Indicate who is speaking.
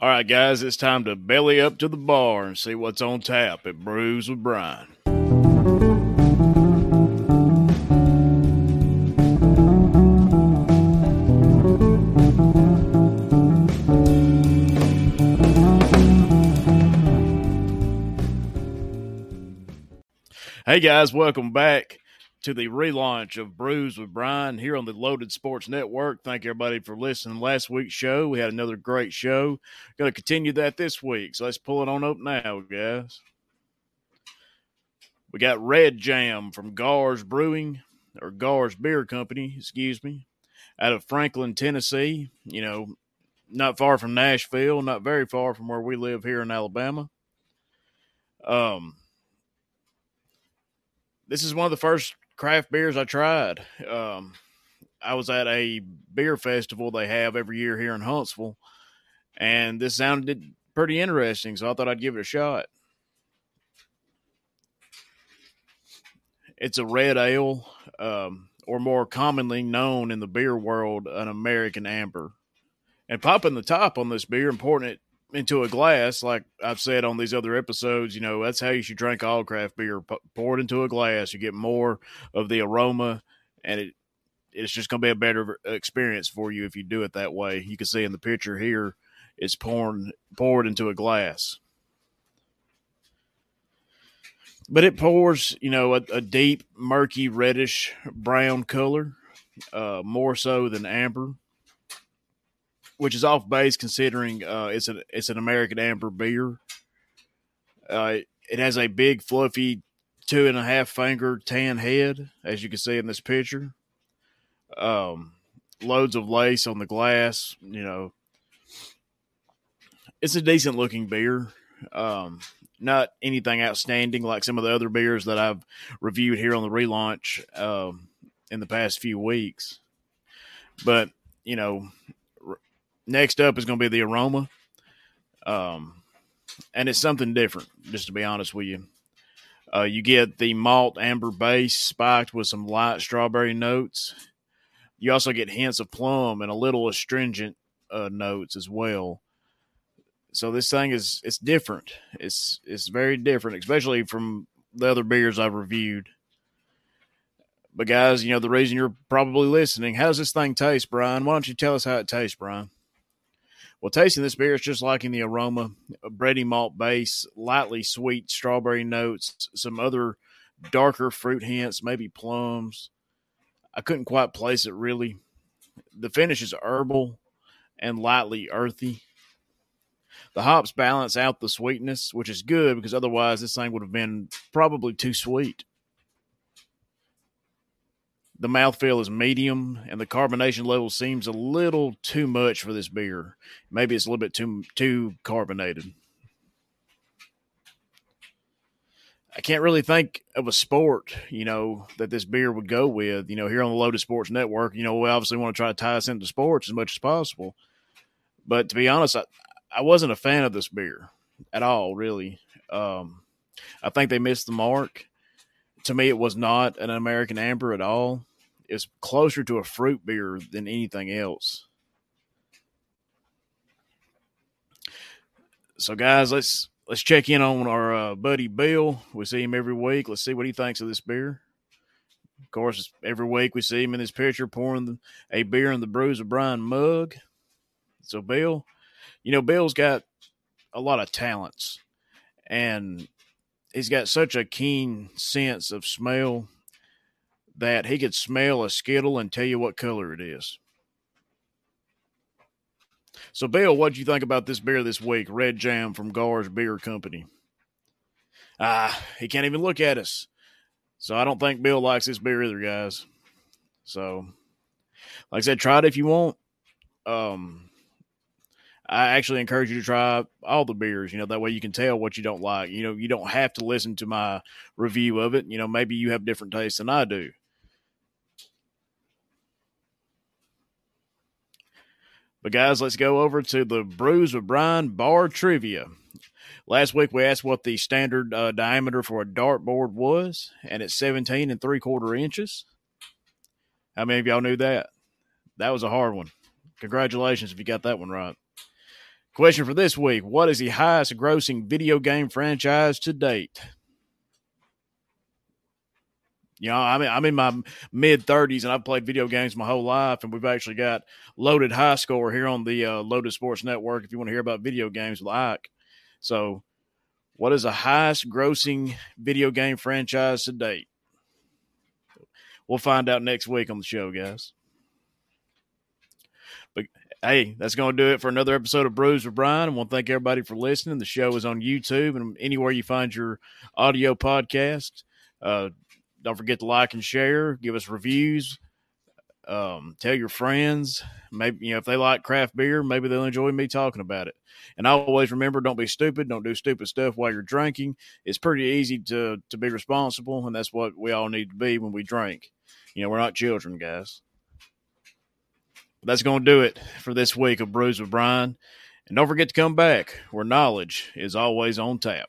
Speaker 1: All right, guys, it's time to belly up to the bar and see what's on tap at Brews with Brian. Hey guys, welcome back to the relaunch of Brews with Brian here on the Loaded Sports Network. Thank everybody for listening. Last week's show, we had another great show. Going to continue that this week. So let's pull it on up now, guys. We got Red Jam from Gars Brewing or Gars Beer Company, excuse me, out of Franklin, Tennessee. You know, not far from Nashville, not very far from where we live here in Alabama. Um, this is one of the first craft beers I tried. Um, I was at a beer festival they have every year here in Huntsville, and this sounded pretty interesting, so I thought I'd give it a shot. It's a red ale, um, or more commonly known in the beer world, an American amber. And popping the top on this beer it into a glass, like I've said on these other episodes, you know, that's how you should drink all craft beer. Pour it into a glass, you get more of the aroma, and it it's just going to be a better experience for you if you do it that way. You can see in the picture here, it's poured poured into a glass, but it pours, you know, a, a deep, murky, reddish brown color, uh, more so than amber which is off base considering uh, it's an it's an American amber beer. Uh, it has a big, fluffy, two and a half finger tan head, as you can see in this picture. Um, loads of lace on the glass. You know, it's a decent looking beer. Um, not anything outstanding like some of the other beers that I've reviewed here on the relaunch um, in the past few weeks. But you know, Next up is going to be the aroma. Um, and it's something different, just to be honest with you. Uh, you get the malt amber base spiked with some light strawberry notes. You also get hints of plum and a little astringent uh, notes as well. So this thing is it's different. It's it's very different, especially from the other beers I've reviewed. But guys, you know the reason you're probably listening. How does this thing taste, Brian? Why don't you tell us how it tastes, Brian? Well, tasting this beer is just liking the aroma, a bready malt base, lightly sweet strawberry notes, some other darker fruit hints, maybe plums. I couldn't quite place it really. The finish is herbal and lightly earthy. The hops balance out the sweetness, which is good because otherwise this thing would have been probably too sweet. The mouthfeel is medium, and the carbonation level seems a little too much for this beer. Maybe it's a little bit too too carbonated. I can't really think of a sport, you know, that this beer would go with. You know, here on the Loaded Sports Network, you know, we obviously want to try to tie us into sports as much as possible. But to be honest, I, I wasn't a fan of this beer at all, really. Um, I think they missed the mark. To me, it was not an American Amber at all It's closer to a fruit beer than anything else. So, guys, let's let's check in on our uh, buddy Bill. We see him every week. Let's see what he thinks of this beer. Of course, every week we see him in this picture pouring a beer in the Brews of Brian mug. So, Bill, you know, Bill's got a lot of talents, and he's got such a keen sense of smell that he could smell a skittle and tell you what color it is. So, Bill, what do you think about this beer this week? Red Jam from Gars Beer Company. Ah, he can't even look at us. So I don't think Bill likes this beer either, guys. So, like I said, try it if you want. Um, I actually encourage you to try all the beers. You know, that way you can tell what you don't like. You know, you don't have to listen to my review of it. You know, maybe you have different tastes than I do. But guys, let's go over to the Brews with Brian bar trivia. Last week we asked what the standard uh, diameter for a dartboard was, and it's 17 and three quarter inches. How many of y'all knew that? That was a hard one. Congratulations if you got that one right. Question for this week What is the highest grossing video game franchise to date? You know, I'm I'm in my mid 30s and I've played video games my whole life, and we've actually got loaded high score here on the uh, Loaded Sports Network. If you want to hear about video games with Ike, so what is the highest grossing video game franchise to date? We'll find out next week on the show, guys. Hey, that's going to do it for another episode of Brews with Brian. I want to thank everybody for listening. The show is on YouTube and anywhere you find your audio podcast. Uh, don't forget to like and share. Give us reviews. Um, tell your friends. Maybe you know if they like craft beer, maybe they'll enjoy me talking about it. And always remember, don't be stupid. Don't do stupid stuff while you're drinking. It's pretty easy to to be responsible, and that's what we all need to be when we drink. You know, we're not children, guys. But that's going to do it for this week of Brews with Brian. And don't forget to come back where knowledge is always on tap.